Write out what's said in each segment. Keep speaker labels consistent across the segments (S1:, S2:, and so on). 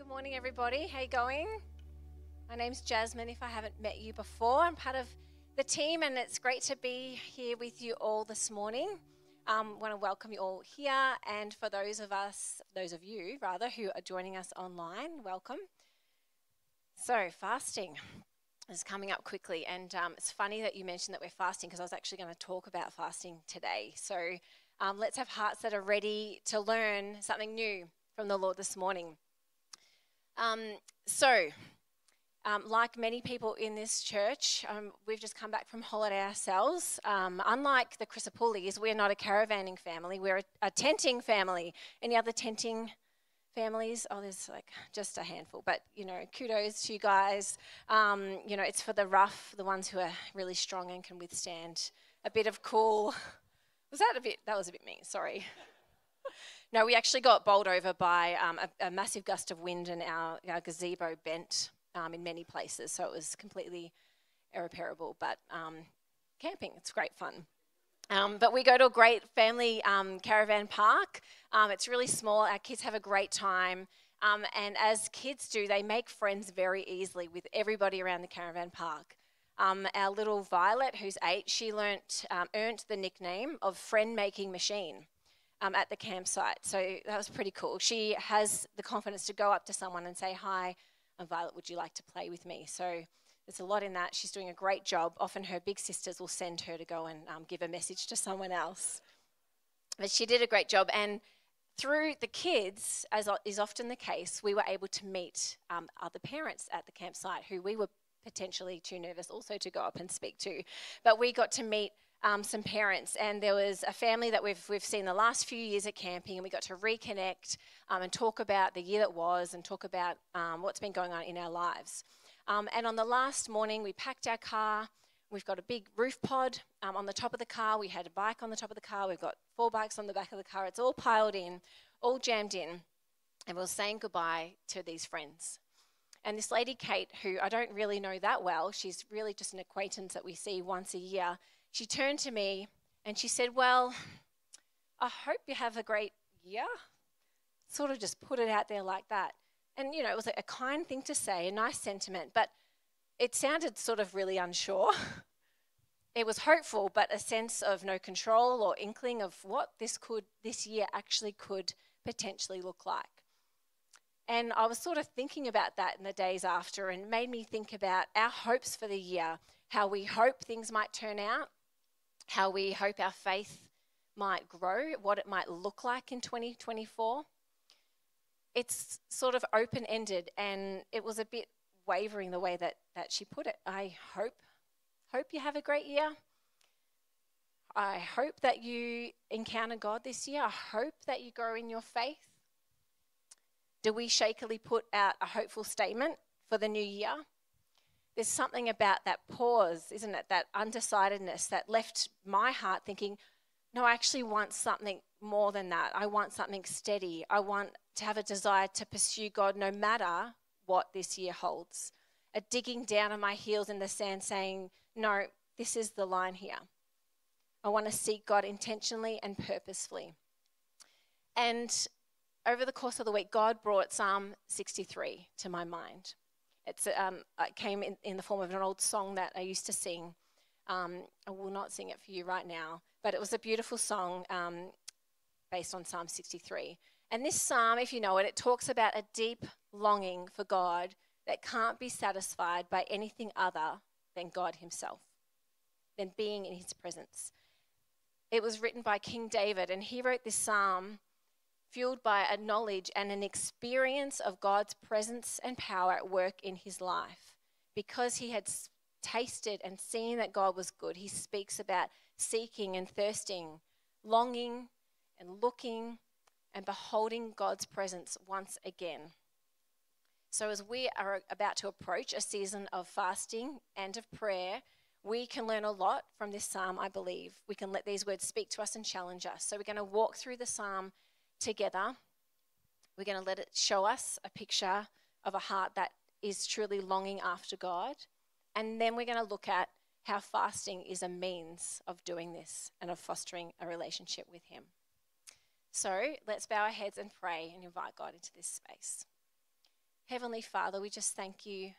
S1: good morning, everybody. How you going? My name's Jasmine. If I haven't met you before, I'm part of the team, and it's great to be here with you all this morning. Um, want to welcome you all here, and for those of us, those of you rather, who are joining us online, welcome. So, fasting is coming up quickly, and um, it's funny that you mentioned that we're fasting because I was actually going to talk about fasting today. So, um, let's have hearts that are ready to learn something new from the Lord this morning. Um, so, um, like many people in this church, um, we've just come back from holiday ourselves. Um, unlike the Chrysopoulis, we're not a caravanning family, we're a, a, tenting family. Any other tenting families? Oh, there's like just a handful, but you know, kudos to you guys. Um, you know, it's for the rough, the ones who are really strong and can withstand a bit of cool. Was that a bit? That was a bit mean, sorry. No, we actually got bowled over by um, a, a, massive gust of wind and our, our gazebo bent um, in many places, so it was completely irreparable. But um, camping, it's great fun. Um, but we go to a great family um, caravan park. Um, it's really small. Our kids have a great time. Um, and as kids do, they make friends very easily with everybody around the caravan park. Um, our little Violet, who's eight, she learnt, earned the nickname of friend making machine at the campsite. So that was pretty cool. She has the confidence to go up to someone and say, Hi, and Violet, would you like to play with me? So there's a lot in that. She's doing a great job. Often her big sisters will send her to go and um, give a message to someone else. But she did a great job. And through the kids, as is often the case, we were able to meet um, other parents at the campsite who we were potentially too nervous also to go up and speak to. But we got to meet um, some parents, and there was a family that we've, we've seen the last few years at camping, and we got to reconnect um, and talk about the year that was and talk about um, what's been going on in our lives. Um, and on the last morning, we packed our car. We've got a big roof pod um, on the top of the car. We had a bike on the top of the car. We've got four bikes on the back of the car. It's all piled in, all jammed in. And we are saying goodbye to these friends. And this lady, Kate, who I don't really know that well, she's really just an acquaintance that we see once a year she turned to me and she said, Well, I hope you have a great year. Sort of just put it out there like that. And, you know, it was a kind thing to say, a nice sentiment, but it sounded sort of really unsure. it was hopeful, but a sense of no control or inkling of what this could, this year actually could potentially look like. And I was sort of thinking about that in the days after and made me think about our hopes for the year, how we hope things might turn out, how we hope our faith might grow, what it might look like in 2024. It's sort of open ended and it was a bit wavering the way that, that she put it. I hope hope you have a great year. I hope that you encounter God this year. I hope that you grow in your faith. Do we shakily put out a hopeful statement for the new year? There's something about that pause, isn't it? That undecidedness that left my heart thinking, no, I actually want something more than that. I want something steady. I want to have a desire to pursue God no matter what this year holds. A digging down on my heels in the sand saying, no, this is the line here. I want to seek God intentionally and purposefully. And over the course of the week, God brought Psalm 63 to my mind. It's, um, it came in, in the form of an old song that I used to sing. Um, I will not sing it for you right now, but it was a beautiful song um, based on Psalm 63. And this psalm, if you know it, it talks about a deep longing for God that can't be satisfied by anything other than God Himself, than being in His presence. It was written by King David, and he wrote this psalm fueled by a knowledge and an experience of God's presence and power at work in his life. Because he had tasted and seen that God was good, he speaks about seeking and thirsting, longing and looking and beholding God's presence once again. So, as we are about to approach a season of fasting and of prayer, we can learn a lot from this psalm, I believe. We can let these words speak to us and challenge us. So, we're going to walk through the psalm together. We're going to let it show us a picture of a heart that is truly longing after God. And then we're going to look at how fasting is a means of doing this and of fostering a relationship with Him. So let's bow our heads and pray and invite God into this space. Heavenly Father, we just thank you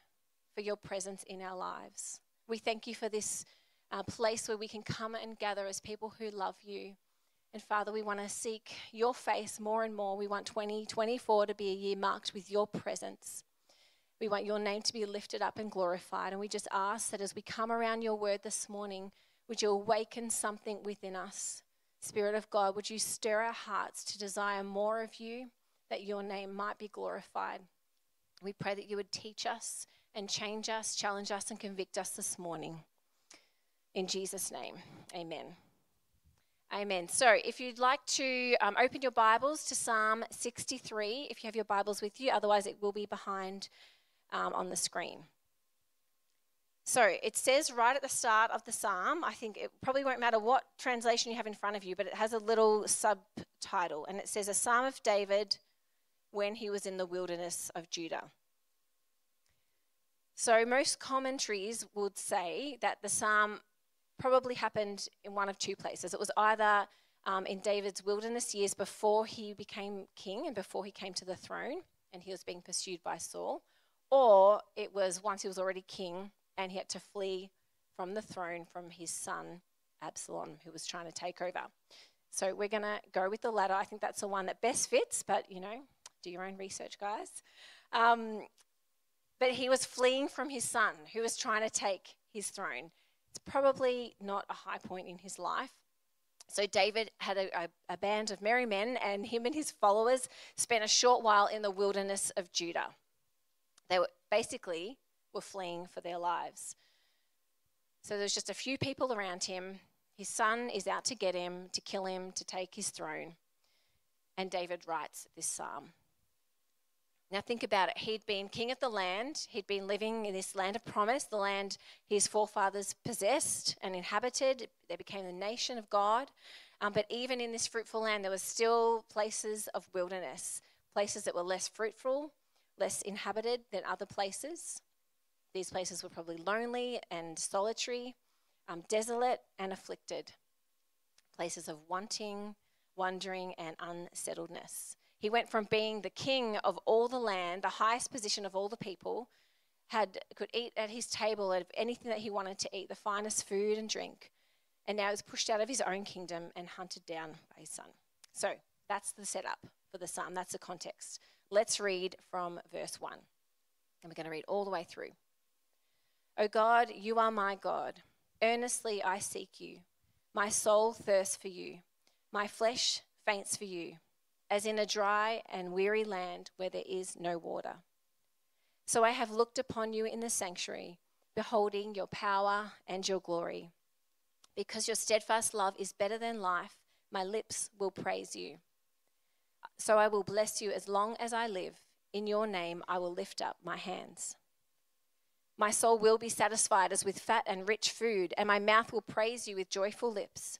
S1: for your presence in our lives. We thank you for this uh, place where we can come and gather as people who love you. And Father, we want to seek your face more and more. We want 2024 to be a year marked with your presence. We want your name to be lifted up and glorified. And we just ask that as we come around your word this morning, would you awaken something within us? Spirit of God, would you stir our hearts to desire more of you, that your name might be glorified? We pray that you would teach us and change us, challenge us, and convict us this morning. In Jesus' name, amen. Amen. So, if you'd like to um, open your Bibles to Psalm 63, if you have your Bibles with you, otherwise, it will be behind um, on the screen. So, it says right at the start of the psalm, I think it probably won't matter what translation you have in front of you, but it has a little subtitle, and it says, A Psalm of David when he was in the wilderness of Judah. So, most commentaries would say that the psalm probably happened in one of two places. It was either um, in David's wilderness years before he became king and before he came to the throne and he was being pursued by Saul, or it was once he was already king and he had to flee from the throne from his son Absalom, who was trying to take over. So we're going to go with the latter. I think that's the one that best fits, but you know, do your own research, guys. Um, but he was fleeing from his son, who was trying to take his throne. It's probably not a high point in his life. So David had a, a, a, band of merry men, and him and his followers spent a short while in the wilderness of Judah. They were basically were fleeing for their lives. So there's just a few people around him. His son is out to get him, to kill him, to take his throne. And David writes this psalm. Now, think about it. He'd been king of the land. He'd been living in this land of promise, the land his forefathers possessed and inhabited. They became the nation of God. Um, but even in this fruitful land, there were still places of wilderness, places that were less fruitful, less inhabited than other places. These places were probably lonely and solitary, um, desolate and afflicted, places of wanting, wandering, and unsettledness. He went from being the king of all the land, the highest position of all the people, had could eat at his table of anything that he wanted to eat, the finest food and drink, and now he's pushed out of his own kingdom and hunted down by his son. So that's the setup for the psalm. That's the context. Let's read from verse 1. And we're going to read all the way through. O God, you are my God. Earnestly I seek you. My soul thirsts for you. My flesh faints for you as in a dry and weary land where there is no water. So I have looked upon you in the sanctuary, beholding your power and your glory. Because your steadfast love is better than life, my lips will praise you. So I will bless you as long as I live. In your name I will lift up my hands. My soul will be satisfied as with fat and rich food, and my mouth will praise you with joyful lips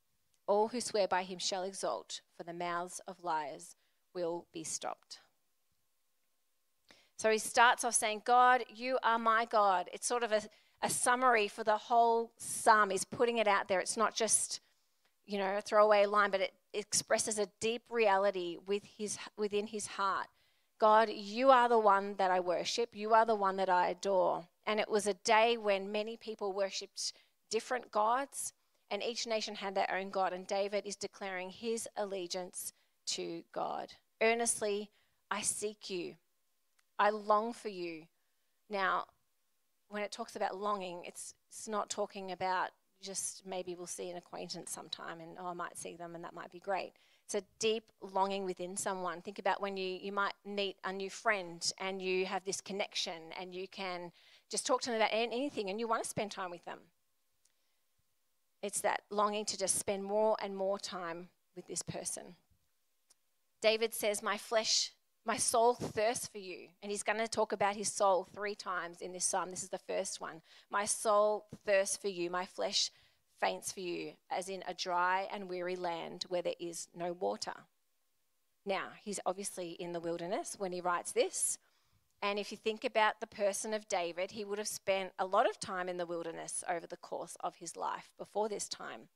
S1: All who swear by him shall exult, for the mouths of liars will be stopped. So he starts off saying, God, you are my God. It's sort of a, a summary for the whole psalm. He's putting it out there. It's not just, you know, a throwaway line, but it expresses a deep reality with his, within his heart. God, you are the one that I worship. You are the one that I adore. And it was a day when many people worshipped different gods and each nation had their own God, and David is declaring his allegiance to God. Earnestly, I seek you. I long for you. Now, when it talks about longing, it's, it's not talking about just maybe we'll see an acquaintance sometime and oh, I might see them and that might be great. It's a deep longing within someone. Think about when you, you might meet a new friend and you have this connection and you can just talk to them about anything and you want to spend time with them. It's that longing to just spend more and more time with this person. David says, My flesh My soul thirsts for you. And he's going to talk about his soul three times in this psalm. This is the first one. My soul thirsts for you. My flesh faints for you, as in a dry and weary land where there is no water. Now, he's obviously in the wilderness when he writes this. And if you think about the person of David, he would have spent a lot of time in the wilderness over the course of his life before this time.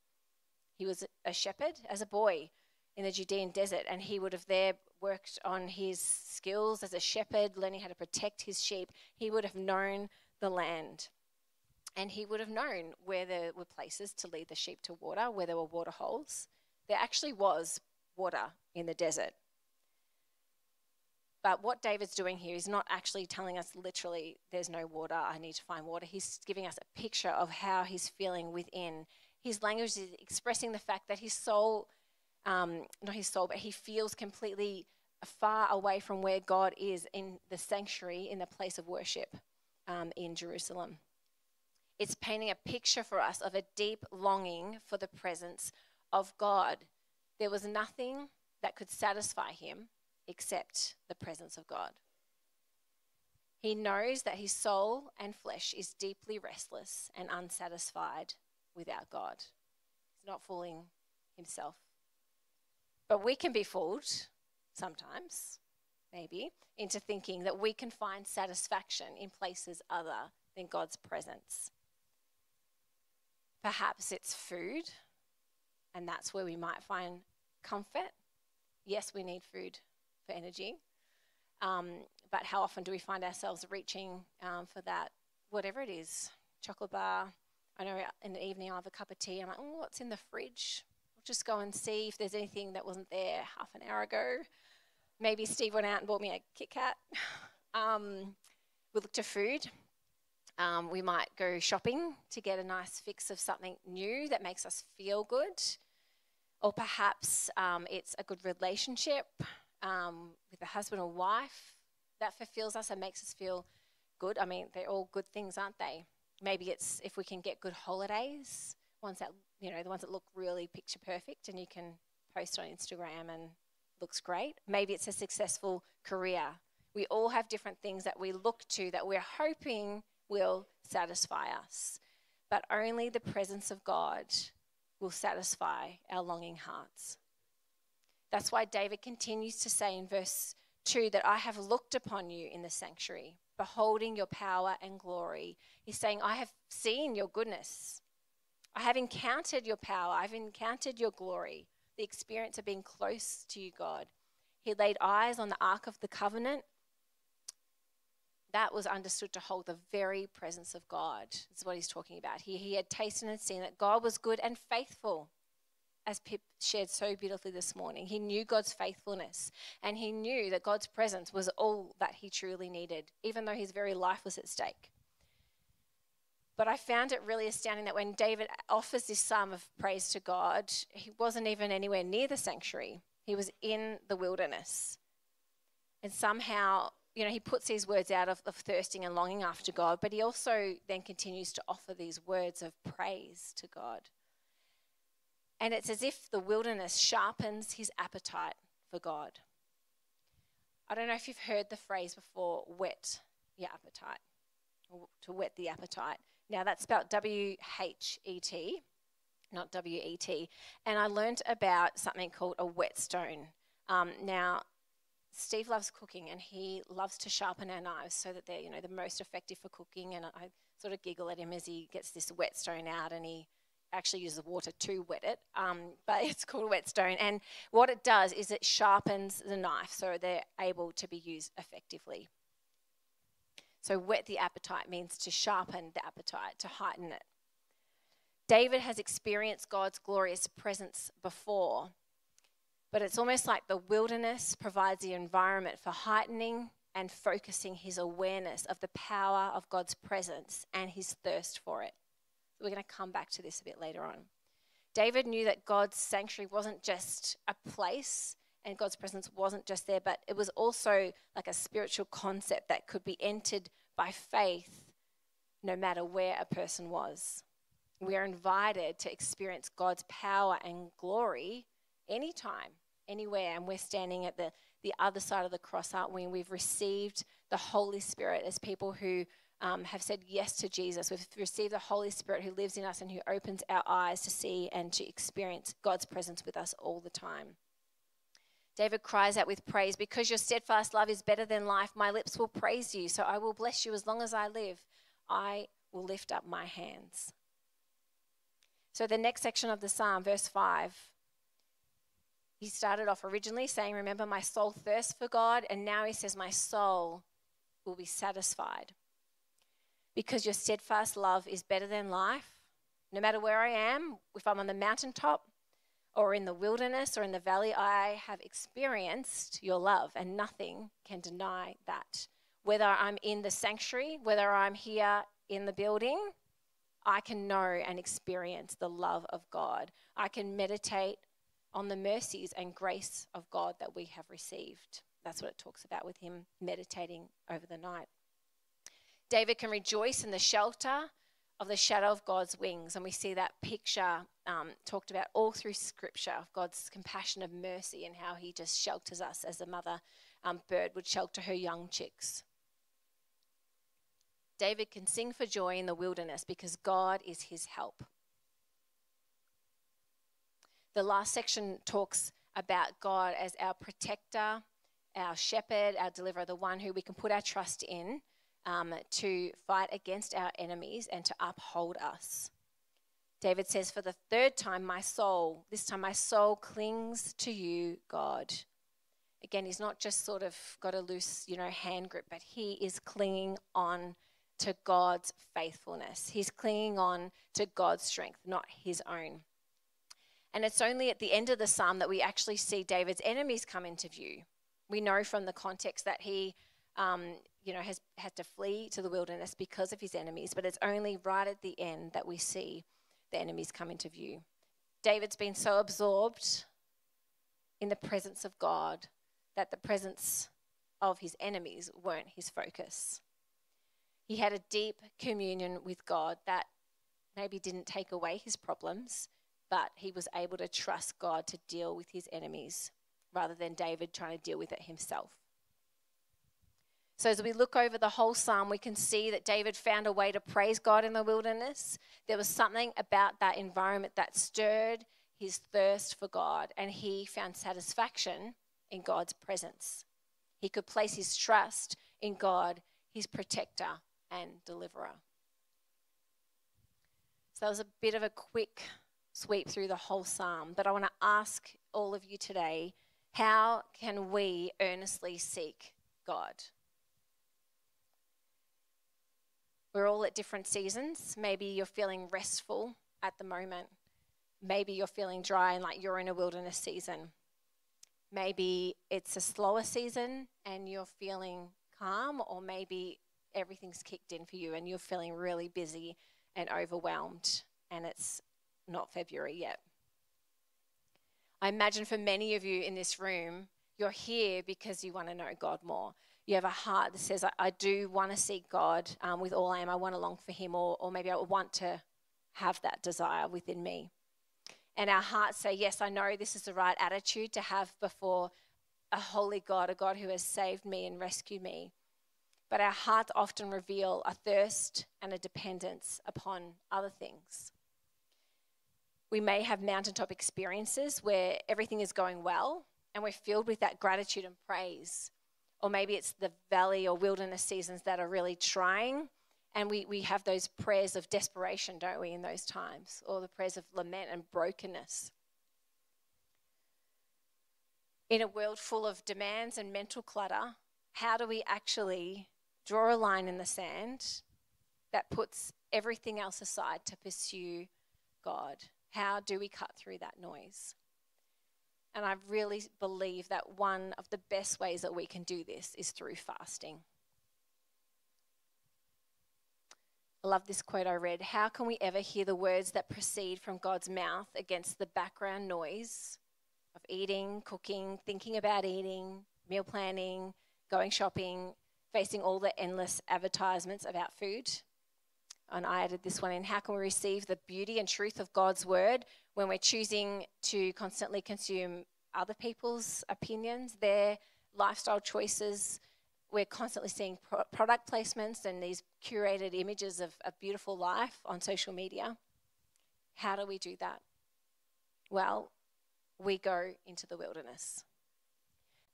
S1: He was a shepherd as a boy in the Judean desert, and he would have there worked on his skills as a shepherd, learning how to protect his sheep. He would have known the land. And he would have known where there were places to lead the sheep to water, where there were water holes. There actually was water in the desert. But what David's doing here is not actually telling us literally, there's no water, I need to find water. He's giving us a picture of how he's feeling within. His language is expressing the fact that his soul, um, not his soul, but he feels completely far away from where God is in the sanctuary, in the place of worship um, in Jerusalem. It's painting a picture for us of a deep longing for the presence of God. There was nothing that could satisfy him except the presence of God. He knows that his soul and flesh is deeply restless and unsatisfied without God. He's not fooling himself. But we can be fooled sometimes, maybe, into thinking that we can find satisfaction in places other than God's presence. Perhaps it's food, and that's where we might find comfort. Yes, we need food for energy. Um, but how often do we find ourselves reaching um, for that, whatever it is, chocolate bar? I know in the evening I'll have a cup of tea. I'm like, oh, what's in the fridge? I'll just go and see if there's anything that wasn't there half an hour ago. Maybe Steve went out and bought me a Kit Kat. um, we look to food. Um, we might go shopping to get a nice fix of something new that makes us feel good. Or perhaps um, it's a good relationship um, with a husband or wife that fulfills us and makes us feel good. I mean, they're all good things, aren't they? Maybe it's if we can get good holidays, ones that, you know, the ones that look really picture perfect and you can post on Instagram and looks great. Maybe it's a successful career. We all have different things that we look to that we're hoping will satisfy us. But only the presence of God will satisfy our longing hearts. That's why David continues to say in verse 2 that I have looked upon you in the sanctuary, beholding your power and glory. He's saying, I have seen your goodness. I have encountered your power. I've encountered your glory, the experience of being close to you, God. He laid eyes on the Ark of the Covenant. That was understood to hold the very presence of God. That's what he's talking about. He, he had tasted and seen that God was good and faithful as Pip shared so beautifully this morning. He knew God's faithfulness and he knew that God's presence was all that he truly needed, even though his very life was at stake. But I found it really astounding that when David offers this psalm of praise to God, he wasn't even anywhere near the sanctuary. He was in the wilderness. And somehow, you know, he puts these words out of, of thirsting and longing after God, but he also then continues to offer these words of praise to God. And it's as if the wilderness sharpens his appetite for God. I don't know if you've heard the phrase before whet your appetite, to whet the appetite. Now that's spelled W H E T, not W E T. And I learned about something called a whetstone. Um, now, Steve loves cooking and he loves to sharpen our knives so that they're, you know, the most effective for cooking. And I sort of giggle at him as he gets this whetstone out and he actually uses water to wet it, um, but it's called a whetstone. And what it does is it sharpens the knife so they're able to be used effectively. So, whet the appetite means to sharpen the appetite, to heighten it. David has experienced God's glorious presence before, but it's almost like the wilderness provides the environment for heightening and focusing his awareness of the power of God's presence and his thirst for it. We're going to come back to this a bit later on. David knew that God's sanctuary wasn't just a place and God's presence wasn't just there, but it was also like a spiritual concept that could be entered by faith no matter where a person was. We are invited to experience God's power and glory anytime, anywhere, and we're standing at the, the other side of the cross, aren't we? And We've received the Holy Spirit as people who um, have said yes to Jesus. We've received the Holy Spirit who lives in us and who opens our eyes to see and to experience God's presence with us all the time. David cries out with praise, Because your steadfast love is better than life, my lips will praise you. So I will bless you as long as I live. I will lift up my hands. So the next section of the psalm, verse 5, he started off originally saying, Remember, my soul thirsts for God. And now he says, My soul will be satisfied. Because your steadfast love is better than life. No matter where I am, if I'm on the mountaintop, or in the wilderness or in the valley, I have experienced your love, and nothing can deny that. Whether I'm in the sanctuary, whether I'm here in the building, I can know and experience the love of God. I can meditate on the mercies and grace of God that we have received. That's what it talks about with him meditating over the night. David can rejoice in the shelter of the shadow of God's wings. And we see that picture um, talked about all through Scripture of God's compassion of mercy and how He just shelters us as a mother um, bird would shelter her young chicks. David can sing for joy in the wilderness because God is his help. The last section talks about God as our protector, our shepherd, our deliverer, the one who we can put our trust in um, to fight against our enemies and to uphold us. David says, For the third time, my soul, this time my soul clings to you, God. Again, he's not just sort of got a loose, you know, hand grip, but he is clinging on to God's faithfulness. He's clinging on to God's strength, not his own. And it's only at the end of the psalm that we actually see David's enemies come into view. We know from the context that he um, you know, has had to flee to the wilderness because of his enemies, but it's only right at the end that we see the enemies come into view. David's been so absorbed in the presence of God that the presence of his enemies weren't his focus. He had a deep communion with God that maybe didn't take away his problems, but he was able to trust God to deal with his enemies rather than David trying to deal with it himself. So, as we look over the whole psalm, we can see that David found a way to praise God in the wilderness. There was something about that environment that stirred his thirst for God, and he found satisfaction in God's presence. He could place his trust in God, his protector and deliverer. So, that was a bit of a quick sweep through the whole psalm, but I want to ask all of you today how can we earnestly seek God? We're all at different seasons. Maybe you're feeling restful at the moment. Maybe you're feeling dry and like you're in a wilderness season. Maybe it's a slower season and you're feeling calm, or maybe everything's kicked in for you and you're feeling really busy and overwhelmed, and it's not February yet. I imagine for many of you in this room, you're here because you want to know God more you have a heart that says, I, I do want to seek God um, with all I am, I want to long for Him, or, or maybe I want to have that desire within me. And our hearts say, Yes, I know this is the right attitude to have before a holy God, a God who has saved me and rescued me. But our hearts often reveal a thirst and a dependence upon other things. We may have mountaintop experiences where everything is going well and we're filled with that gratitude and praise or maybe it's the valley or wilderness seasons that are really trying. And we, we have those prayers of desperation, don't we, in those times, or the prayers of lament and brokenness. In a world full of demands and mental clutter, how do we actually draw a line in the sand that puts everything else aside to pursue God? How do we cut through that noise? And I really believe that one of the best ways that we can do this is through fasting. I love this quote I read. How can we ever hear the words that proceed from God's mouth against the background noise of eating, cooking, thinking about eating, meal planning, going shopping, facing all the endless advertisements about food? And I added this one in. How can we receive the beauty and truth of God's word when we're choosing to constantly consume other people's opinions, their lifestyle choices. We're constantly seeing pro- product placements and these curated images of a beautiful life on social media. How do we do that? Well, we go into the wilderness.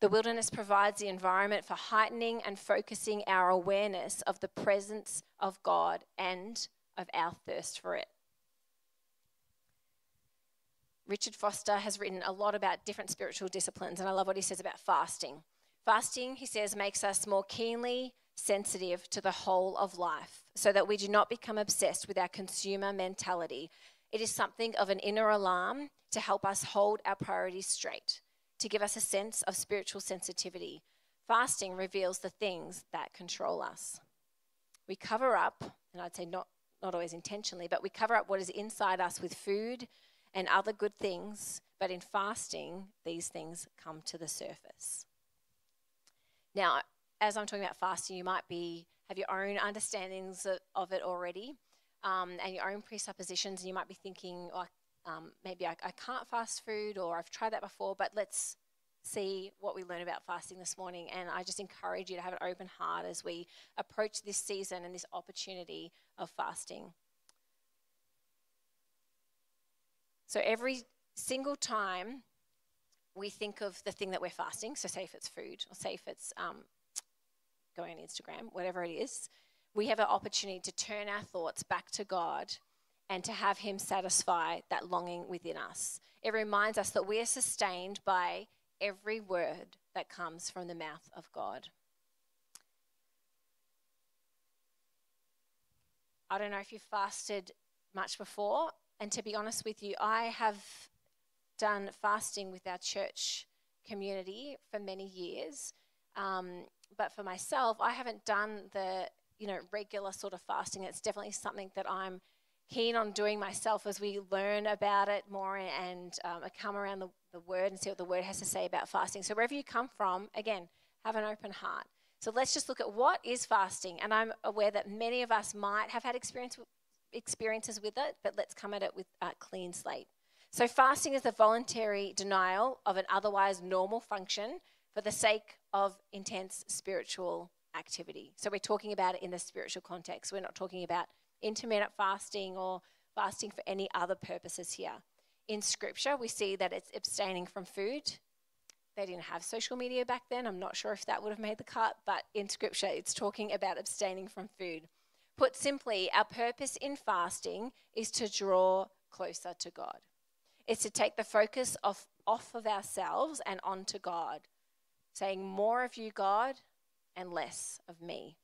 S1: The wilderness provides the environment for heightening and focusing our awareness of the presence of God and of our thirst for it. Richard Foster has written a lot about different spiritual disciplines, and I love what he says about fasting. Fasting, he says, makes us more keenly sensitive to the whole of life so that we do not become obsessed with our consumer mentality. It is something of an inner alarm to help us hold our priorities straight, to give us a sense of spiritual sensitivity. Fasting reveals the things that control us. We cover up, and I'd say not, not always intentionally, but we cover up what is inside us with food and other good things, but in fasting, these things come to the surface. Now, as I'm talking about fasting, you might be have your own understandings of it already, um, and your own presuppositions, and you might be thinking, like, um, maybe I, I can't fast food, or I've tried that before, but let's see what we learn about fasting this morning. And I just encourage you to have an open heart as we approach this season and this opportunity of fasting. So every single time we think of the thing that we're fasting, so say if it's food or say if it's um, going on Instagram, whatever it is, we have an opportunity to turn our thoughts back to God and to have Him satisfy that longing within us. It reminds us that we are sustained by every word that comes from the mouth of God. I don't know if you've fasted much before. And to be honest with you, I have done fasting with our church community for many years. Um, but for myself, I haven't done the you know regular sort of fasting. It's definitely something that I'm keen on doing myself as we learn about it more and um, come around the, the word and see what the word has to say about fasting. So wherever you come from, again, have an open heart. So let's just look at what is fasting. And I'm aware that many of us might have had experience experiences with it, but let's come at it with a clean slate. So, fasting is the voluntary denial of an otherwise normal function for the sake of intense spiritual activity. So, we're talking about it in the spiritual context. We're not talking about intermittent fasting or fasting for any other purposes here. In scripture, we see that it's abstaining from food. They didn't have social media back then. I'm not sure if that would have made the cut, but in scripture, it's talking about abstaining from food. Put simply, our purpose in fasting is to draw closer to God. It's to take the focus off, off of ourselves and onto God, saying, More of you, God, and less of me.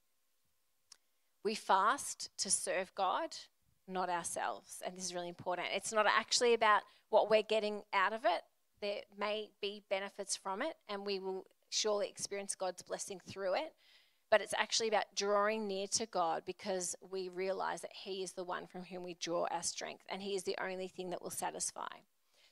S1: We fast to serve God, not ourselves. And this is really important. It's not actually about what we're getting out of it. There may be benefits from it, and we will surely experience God's blessing through it but it's actually about drawing near to God because we realize that He is the one from whom we draw our strength and He is the only thing that will satisfy.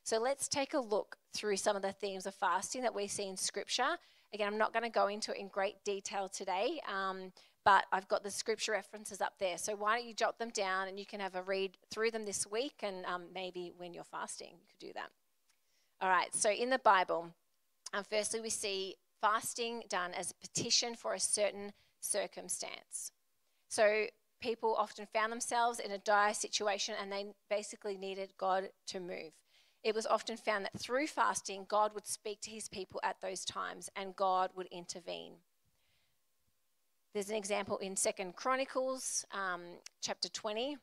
S1: So let's take a look through some of the themes of fasting that we see in Scripture. Again, I'm not going to go into it in great detail today, um, but I've got the Scripture references up there. So why don't you jot them down and you can have a read through them this week and um, maybe when you're fasting, you could do that. All right, so in the Bible, um, firstly, we see fasting done as a petition for a certain circumstance. So people often found themselves in a dire situation and they basically needed God to move. It was often found that through fasting, God would speak to his people at those times and God would intervene. There's an example in Second Chronicles, um, chapter 20,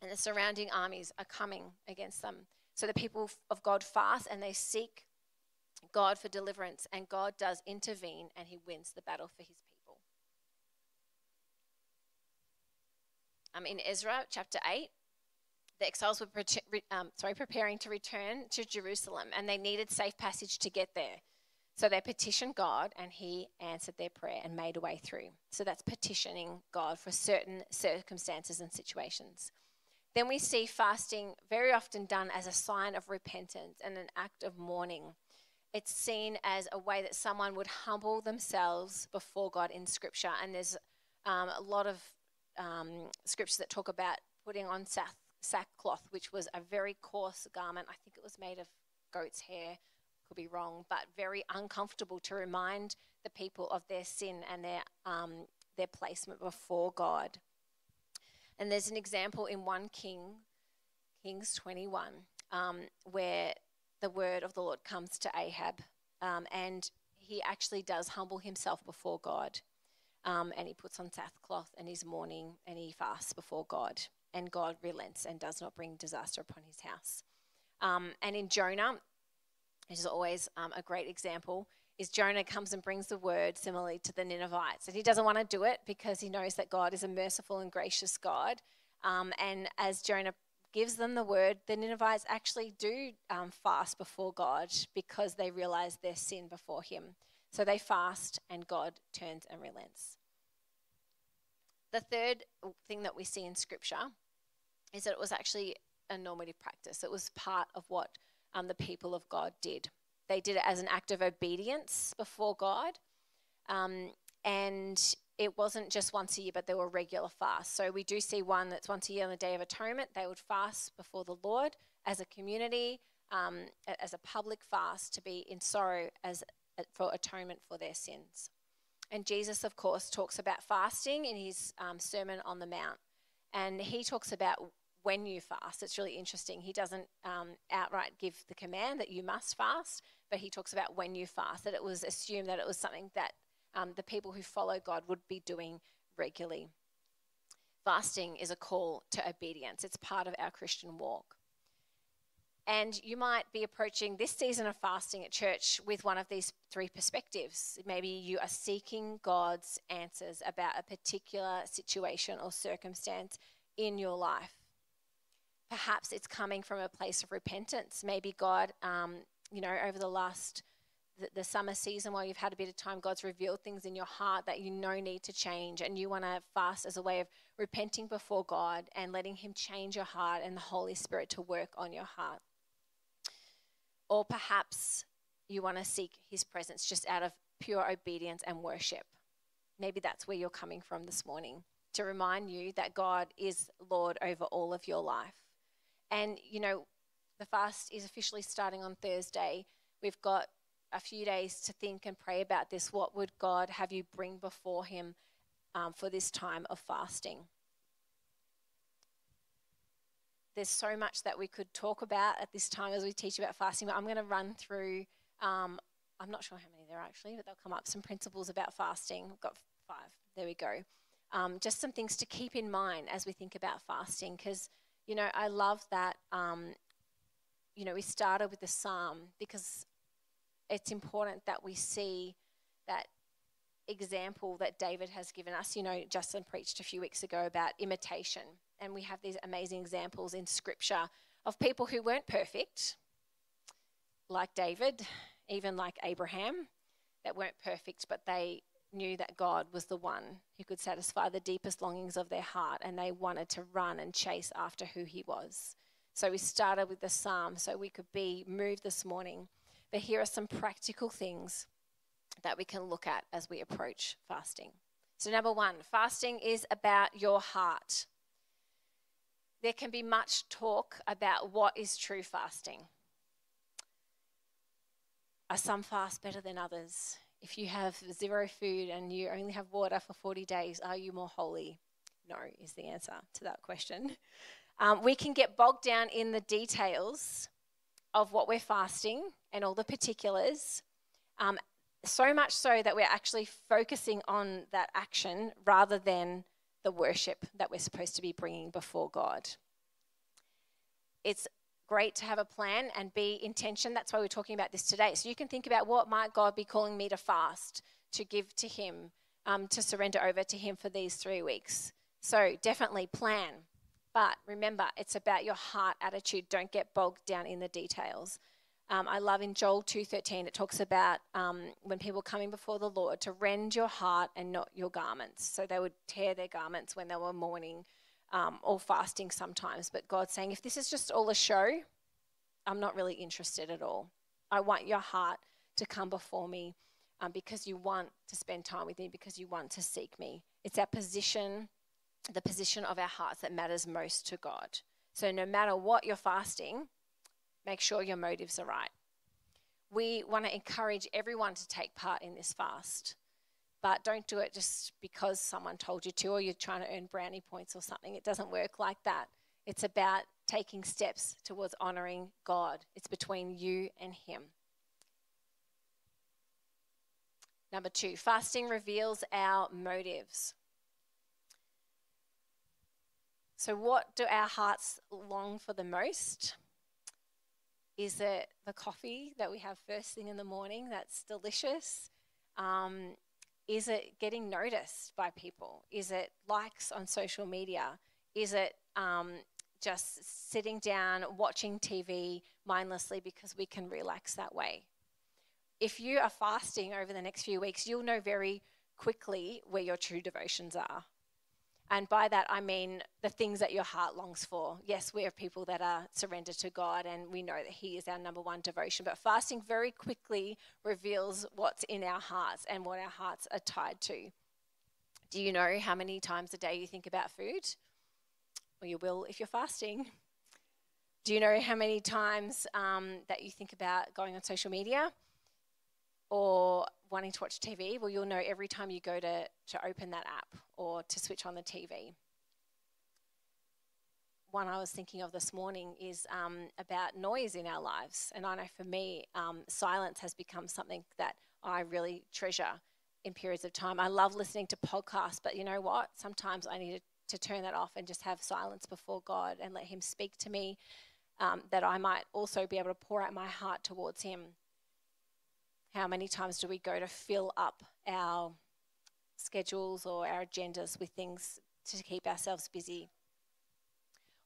S1: and the surrounding armies are coming against them. So the people of God fast and they seek God for deliverance, and God does intervene and he wins the battle for his people. Um, in Ezra chapter 8, the exiles were pre- um, sorry, preparing to return to Jerusalem and they needed safe passage to get there. So they petitioned God and he answered their prayer and made a way through. So that's petitioning God for certain circumstances and situations. Then we see fasting very often done as a sign of repentance and an act of mourning it's seen as a way that someone would humble themselves before God in Scripture. And there's um, a lot of um, scriptures that talk about putting on sack, sackcloth, which was a very coarse garment. I think it was made of goat's hair. Could be wrong, but very uncomfortable to remind the people of their sin and their, um, their placement before God. And there's an example in 1 King, Kings 21, um, where the word of the Lord comes to Ahab, um, and he actually does humble himself before God. Um, and he puts on sackcloth and he's mourning and he fasts before God. And God relents and does not bring disaster upon his house. Um, and in Jonah, which is always um, a great example, is Jonah comes and brings the word similarly to the Ninevites. And he doesn't want to do it because he knows that God is a merciful and gracious God. Um, and as Jonah gives them the word, the Ninevites actually do um, fast before God because they realize their sin before him. So they fast and God turns and relents. The third thing that we see in Scripture is that it was actually a normative practice. It was part of what um, the people of God did. They did it as an act of obedience before God. Um, and it wasn't just once a year, but there were regular fasts. So we do see one that's once a year on the Day of Atonement. They would fast before the Lord as a community, um, as a public fast to be in sorrow as for atonement for their sins. And Jesus, of course, talks about fasting in his um, Sermon on the Mount. And he talks about when you fast. It's really interesting. He doesn't um, outright give the command that you must fast, but he talks about when you fast, that it was assumed that it was something that um, the people who follow God would be doing regularly. Fasting is a call to obedience, it's part of our Christian walk. And you might be approaching this season of fasting at church with one of these three perspectives. Maybe you are seeking God's answers about a particular situation or circumstance in your life. Perhaps it's coming from a place of repentance. Maybe God, um, you know, over the last the, the summer season while you've had a bit of time, God's revealed things in your heart that you know need to change, and you want to fast as a way of repenting before God and letting Him change your heart and the Holy Spirit to work on your heart. Or perhaps you want to seek his presence just out of pure obedience and worship. Maybe that's where you're coming from this morning to remind you that God is Lord over all of your life. And, you know, the fast is officially starting on Thursday. We've got a few days to think and pray about this. What would God have you bring before Him um, for this time of fasting? there's so much that we could talk about at this time as we teach about fasting, but I'm going to run through. Um, I'm not sure how many there are actually, but they'll come up some principles about fasting. We've got five. There we go. Um, just some things to keep in mind as we think about fasting, because you know I love that. Um, you know, we started with the psalm because it's important that we see that example that David has given us. You know, Justin preached a few weeks ago about imitation and we have these amazing examples in Scripture of people who weren't perfect, like David, even like Abraham, that weren't perfect, but they knew that God was the one who could satisfy the deepest longings of their heart, and they wanted to run and chase after who He was. So we started with the psalm so we could be moved this morning. But here are some practical things that we can look at as we approach fasting. So, number one, fasting is about your heart there can be much talk about what is true fasting. Are some fasts better than others? If you have zero food and you only have water for 40 days, are you more holy? No, is the answer to that question. Um, we can get bogged down in the details of what we're fasting and all the particulars, um, so much so that we're actually focusing on that action rather than the worship that we're supposed to be bringing before God. It's great to have a plan and be intention. That's why we're talking about this today. So you can think about what might God be calling me to fast, to give to Him, um, to surrender over to Him for these three weeks. So definitely plan. But remember, it's about your heart attitude. Don't get bogged down in the details. Um, I love in Joel 2.13, it talks about um, when people coming before the Lord to rend your heart and not your garments. So they would tear their garments when they were mourning um, or fasting sometimes. But God's saying, if this is just all a show, I'm not really interested at all. I want your heart to come before me um, because you want to spend time with me, because you want to seek me. It's our position, the position of our hearts that matters most to God. So no matter what you're fasting, make sure your motives are right. we want to encourage everyone to take part in this fast. But don't do it just because someone told you to or you're trying to earn brownie points or something. It doesn't work like that. It's about taking steps towards honoring God, it's between you and Him. Number two, fasting reveals our motives. So, what do our hearts long for the most? Is it the coffee that we have first thing in the morning that's delicious? Um, is it getting noticed by people? Is it likes on social media? Is it um, just sitting down, watching TV mindlessly because we can relax that way? If you are fasting over the next few weeks, you'll know very quickly where your true devotions are. And by that, I mean the things that your heart longs for. Yes, we are people that are surrendered to God and we know that He is our number one devotion. But fasting very quickly reveals what's in our hearts and what our hearts are tied to. Do you know how many times a day you think about food? Well, you will if you're fasting. Do you know how many times um, that you think about going on social media? Or wanting to watch TV, well, you'll know every time you go to, to open that app or to switch on the TV. One I was thinking of this morning is um, about noise in our lives. And I know for me, um, silence has become something that I really treasure in periods of time. I love listening to podcasts, but you know what? Sometimes I need to, turn that off and just have silence before God and let Him speak to me, um, that I might also be able to pour out my heart towards Him. How many times do we go to fill up our schedules or our agendas with things to keep ourselves busy?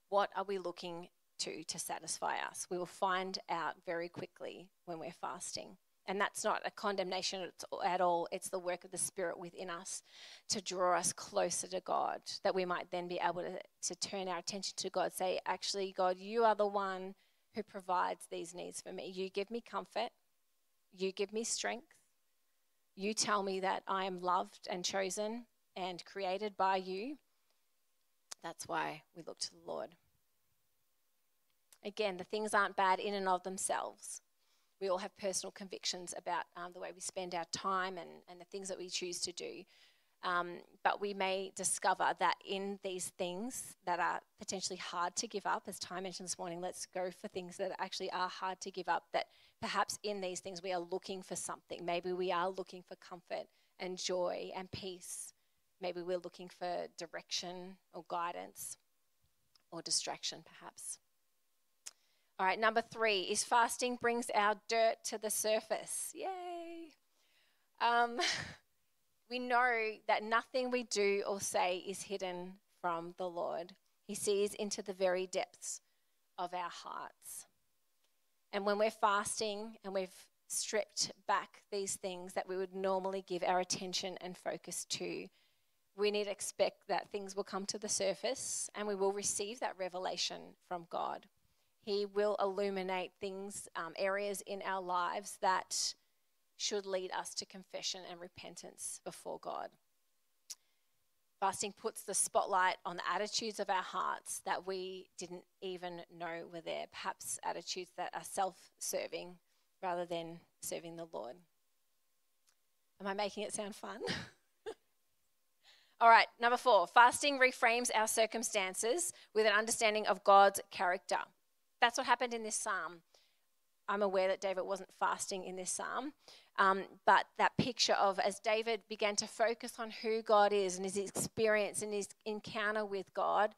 S1: What are we looking to to satisfy us? We will find out very quickly when we're fasting. And that's not a condemnation at all. It's the work of the Spirit within us to draw us closer to God, that we might then be able to, to turn our attention to God, say, actually, God, you are the one who provides these needs for me. You give me comfort, you give me strength. You tell me that I am loved and chosen and created by you. That's why we look to the Lord. Again, the things aren't bad in and of themselves. We all have personal convictions about um, the way we spend our time and, and the things that we choose to do. Um, but we may discover that in these things that are potentially hard to give up, as Ty mentioned this morning, let's go for things that actually are hard to give up, that perhaps in these things we are looking for something. Maybe we are looking for comfort and joy and peace. Maybe we're looking for direction or guidance or distraction, perhaps. All right, number three is fasting brings our dirt to the surface. Yay! Um, we know that nothing we do or say is hidden from the Lord. He sees into the very depths of our hearts. And when we're fasting and we've stripped back these things that we would normally give our attention and focus to, we need to expect that things will come to the surface and we will receive that revelation from God. He will illuminate things, um, areas in our lives that should lead us to confession and repentance before God. Fasting puts the spotlight on the attitudes of our hearts that we didn't even know were there, perhaps attitudes that are self serving rather than serving the Lord. Am I making it sound fun? All right, number four fasting reframes our circumstances with an understanding of God's character. That's what happened in this psalm. I'm aware that David wasn't fasting in this psalm, um, but that picture of as David began to focus on who God is and his experience and his encounter with God,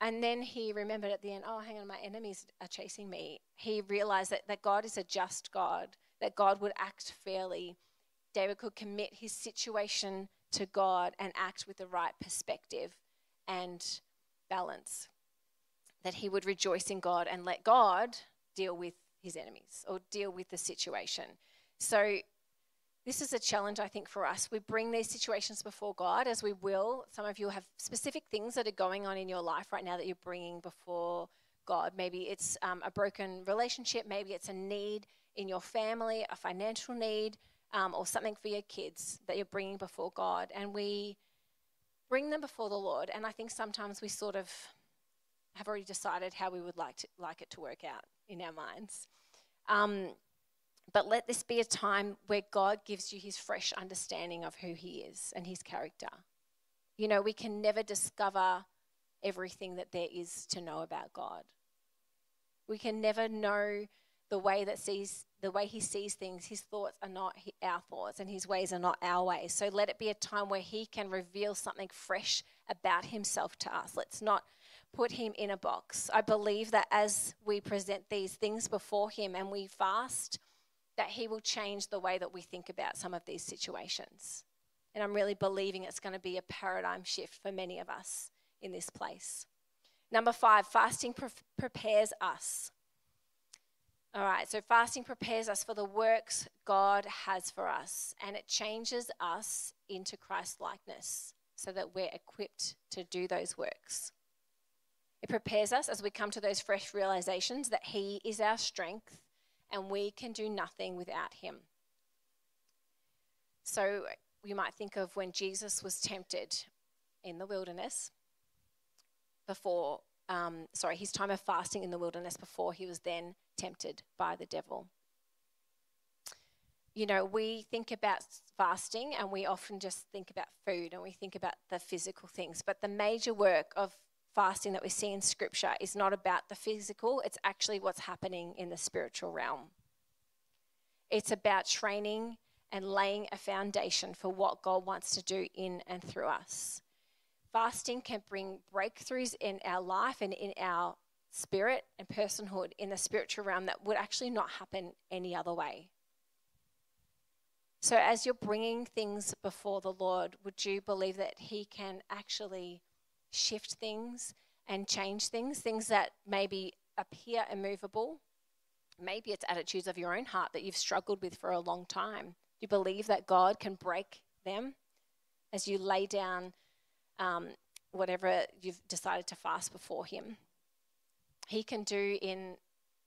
S1: and then he remembered at the end, oh, hang on, my enemies are chasing me. He realized that, that God is a just God, that God would act fairly. David could commit his situation to God and act with the right perspective and balance. That he would rejoice in God and let God deal with his enemies or deal with the situation. So, this is a challenge, I think, for us. We bring these situations before God as we will. Some of you have specific things that are going on in your life right now that you're bringing before God. Maybe it's um, a broken relationship, maybe it's a need in your family, a financial need, um, or something for your kids that you're bringing before God. And we bring them before the Lord. And I think sometimes we sort of have already decided how we would like, to, like it to work out in our minds. Um, But let this be a time where God gives you his fresh understanding of who he is and his character. You know, we can never discover everything that there is to know about God. We can never know the way that sees the way he sees things. His thoughts are not our thoughts and his ways are not our ways. So let it be a time where he can reveal something fresh about himself to us. Let's not put him in a box. I believe that as we present these things before him and we fast, that he will change the way that we think about some of these situations. And I'm really believing it's going to be a paradigm shift for many of us in this place. Number five, fasting pre- prepares us. All right, so fasting prepares us for the works God has for us, and it changes us into Christ likeness so that we're equipped to do those works. It prepares us as we come to those fresh realizations that He is our strength and we can do nothing without Him. So you might think of when Jesus was tempted in the wilderness before, um, sorry, his time of fasting in the wilderness before he was then tempted by the devil. You know, we think about fasting and we often just think about food and we think about the physical things, but the major work of fasting that we see in scripture is not about the physical, it's actually what's happening in the spiritual realm. It's about training and laying a foundation for what God wants to do in and through us. Fasting can bring breakthroughs in our life and in our spirit and personhood in the spiritual realm that would actually not happen any other way. So, as you're bringing things before the Lord, would you believe that He can actually shift things and change things, things that maybe appear immovable. Maybe it's attitudes of your own heart that you've struggled with for a long time. You believe that God can break them as you lay down um, whatever you've decided to fast before Him. He can do in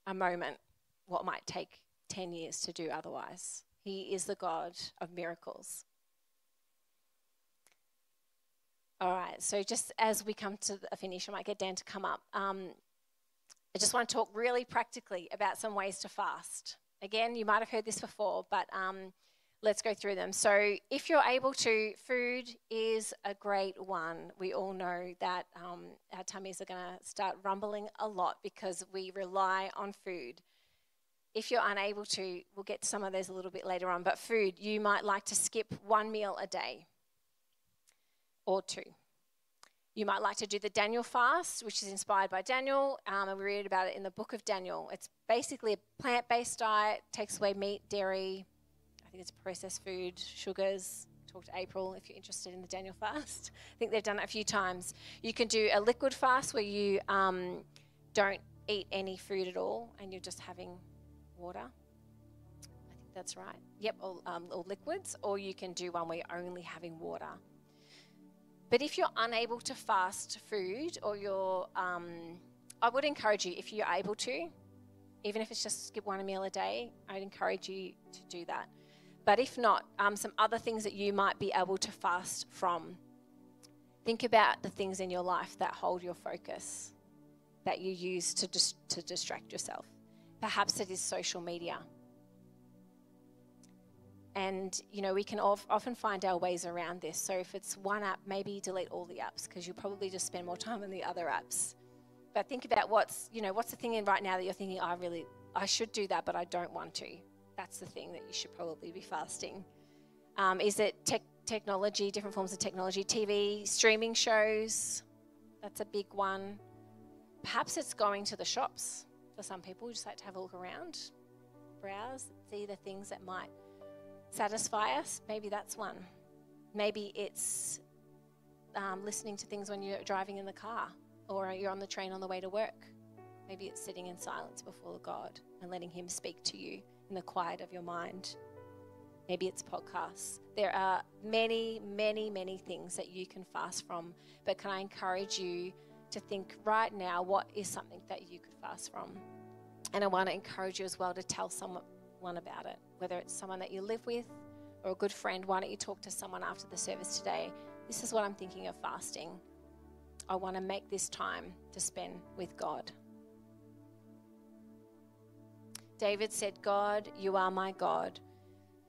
S1: a moment what might take 10 years to do otherwise. He is the God of miracles. All right, so just as we come to a finish, I might get Dan to come up. Um, I just want to talk really practically about some ways to fast. Again, you might have heard this before, but um, let's go through them. So, if you're able to, food is a great one. We all know that um, our tummies are going to start rumbling a lot because we rely on food. If you're unable to, we'll get to some of those a little bit later on, but food, you might like to skip one meal a day or two. You might like to do the Daniel fast, which is inspired by Daniel, um, and we read about it in the book of Daniel. It's basically a plant based diet, takes away meat, dairy, I think it's processed food, sugars. Talk to April if you're interested in the Daniel fast. I think they've done it a few times. You can do a liquid fast where you um, don't eat any food at all and you're just having water. I think that's right. Yep, or, um, or liquids, or you can do one where you're only having water. But if you're unable to fast food or you're, um, I would encourage you, if you're able to, even if it's just skip one meal a day, I'd encourage you to do that. But if not, um, some other things that you might be able to fast from. Think about the things in your life that hold your focus, that you use to, dis- to distract yourself. Perhaps it is social media. And, you know, we can often find our ways around this. So if it's one app, maybe delete all the apps because you'll probably just spend more time on the other apps. But think about what's, you know, what's the thing in right now that you're thinking, I really, I should do that, but I don't want to. That's the thing that you should probably be fasting. Um, is it tech, technology, different forms of technology, TV, streaming shows? That's a big one. Perhaps it's going to the shops for some people, You just like to have a look around, browse, see the things that might satisfy us, maybe that's one. Maybe it's um, listening to things when you're driving in the car or you're on the train on the way to work. Maybe it's sitting in silence before God and letting Him speak to you in the quiet of your mind. Maybe it's podcasts. There are many, many, many things that you can fast from, but can I encourage you to think right now what is something that you could fast from? And I want to encourage you as well to tell someone about it whether it's someone that you live with or a good friend, why don't you talk to someone after the service today? This is what I'm thinking of fasting. I want to make this time to spend with God. David said, God, you are my God.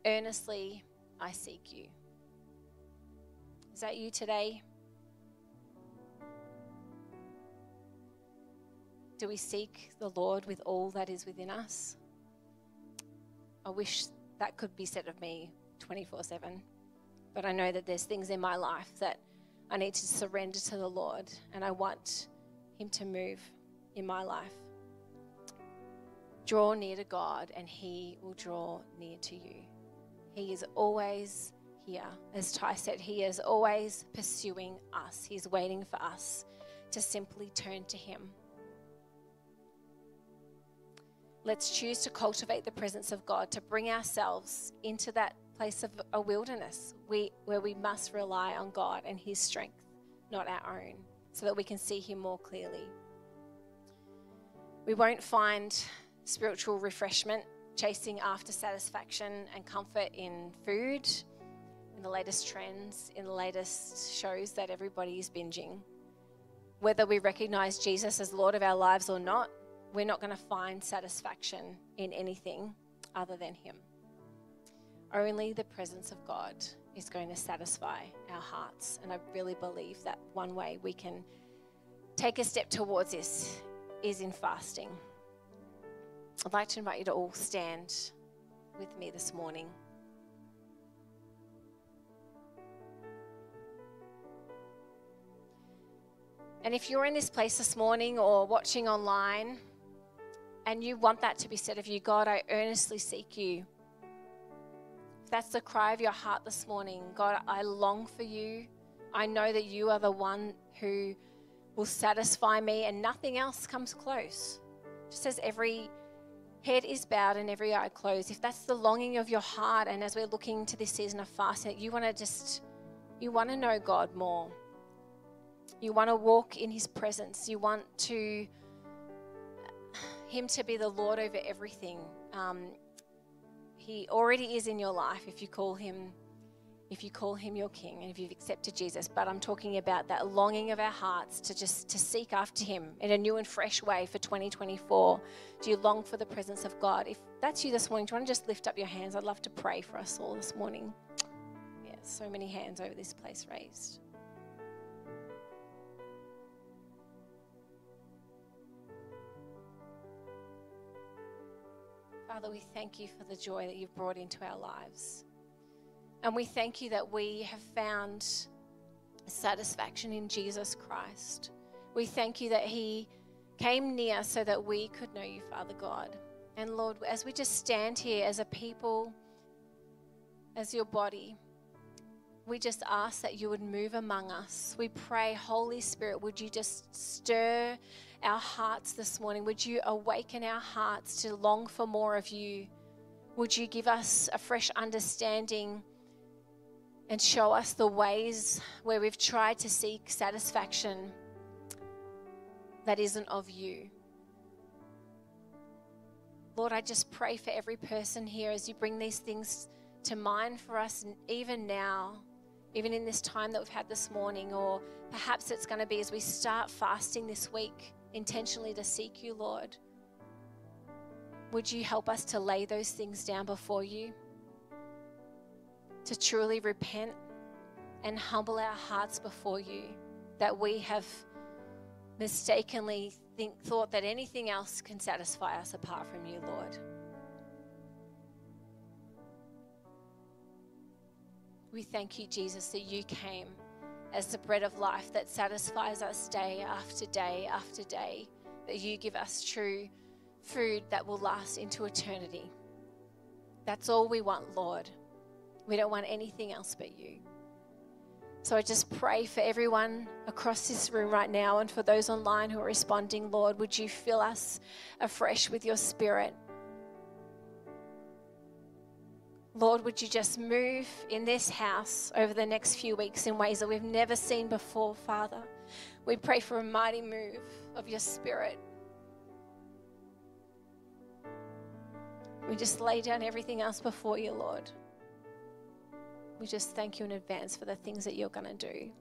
S1: Earnestly I seek you. Is that you today? Do we seek the Lord with all that is within us? I wish that could be said of me 24 7. But I know that there's things in my life that I need to surrender to the Lord, and I want Him to move in my life. Draw near to God, and He will draw near to you. He is always here. As Ty said, He is always pursuing us, He's waiting for us to simply turn to Him. Let's choose to cultivate the presence of God, to bring ourselves into that place of a wilderness we, where we must rely on God and His strength, not our own, so that we can see Him more clearly. We won't find spiritual refreshment chasing after satisfaction and comfort in food, in the latest trends, in the latest shows that everybody is binging. Whether we recognize Jesus as Lord of our lives or not, we're not going to find satisfaction in anything other than Him. Only the presence of God is going to satisfy our hearts. And I really believe that one way we can take a step towards this is in fasting. I'd like to invite you to all stand with me this morning. And if you're in this place this morning or watching online and you want that to be said of you, God, I earnestly seek you If that's the cry of your heart this morning, God, I long for you. I know that you are the one who will satisfy me, and nothing else comes close. Just as every head is bowed and every eye closed, if that's the longing of your heart, and as we're looking to this season of fasting, you want to just, you want to know God more. You want to walk in His presence. You want to Him to be the Lord over everything. Um, he already is in your life if you call him if you call him your king and if you've accepted Jesus. But I'm talking about that longing of our hearts to just to seek after him in a new and fresh way for 2024. Do you long for the presence of God? If that's you this morning, do you want to just lift up your hands? I'd love to pray for us all this morning. Yeah, so many hands over this place raised. Father, we thank you for the joy that you've brought into our lives. And we thank you that we have found satisfaction in Jesus Christ. We thank you that He came near so that we could know you, Father God. And Lord, as we just stand here as a people, as your body, we just ask that you would move among us. We pray, Holy Spirit, would you just stir our hearts this morning. Would you awaken our hearts to long for more of you? Would you give us a fresh understanding and show us the ways where we've tried to seek satisfaction that isn't of you? Lord, I just pray for every person here as you bring these things to mind for us, even now, even in this time that we've had this morning, or perhaps it's going to be as we start fasting this week intentionally to seek you, Lord, would you help us to lay those things down before you? To truly repent and humble our hearts before you that we have mistakenly think, thought that anything else can satisfy us apart from you, Lord. We thank you, Jesus, that you came as the bread of life that satisfies us day after day after day, that you give us true food that will last into eternity. That's all we want, Lord. We don't want anything else but you. So I just pray for everyone across this room right now and for those online who are responding, Lord, would you fill us afresh with your spirit? Lord, would you just move in this house over the next few weeks in ways that we've never seen before, Father? We pray for a mighty move of your spirit. We just lay down everything else before you, Lord. We just thank you in advance for the things that you're going to do.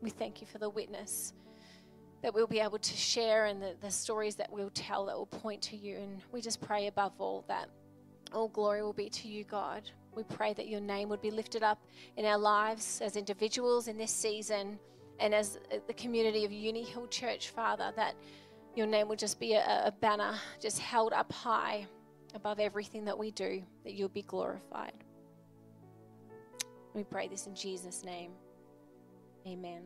S1: We thank you for the witness that we'll be able to share and the, the stories that we'll tell that will point to you. And we just pray above all that all glory will be to you, God. We pray that your name would be lifted up in our lives as individuals in this season and as uh, the community of Uni Hill Church, Father, that your name would just be a, a banner just held up high above everything that we do, that you'll be glorified. We pray this in Jesus' name. Amen.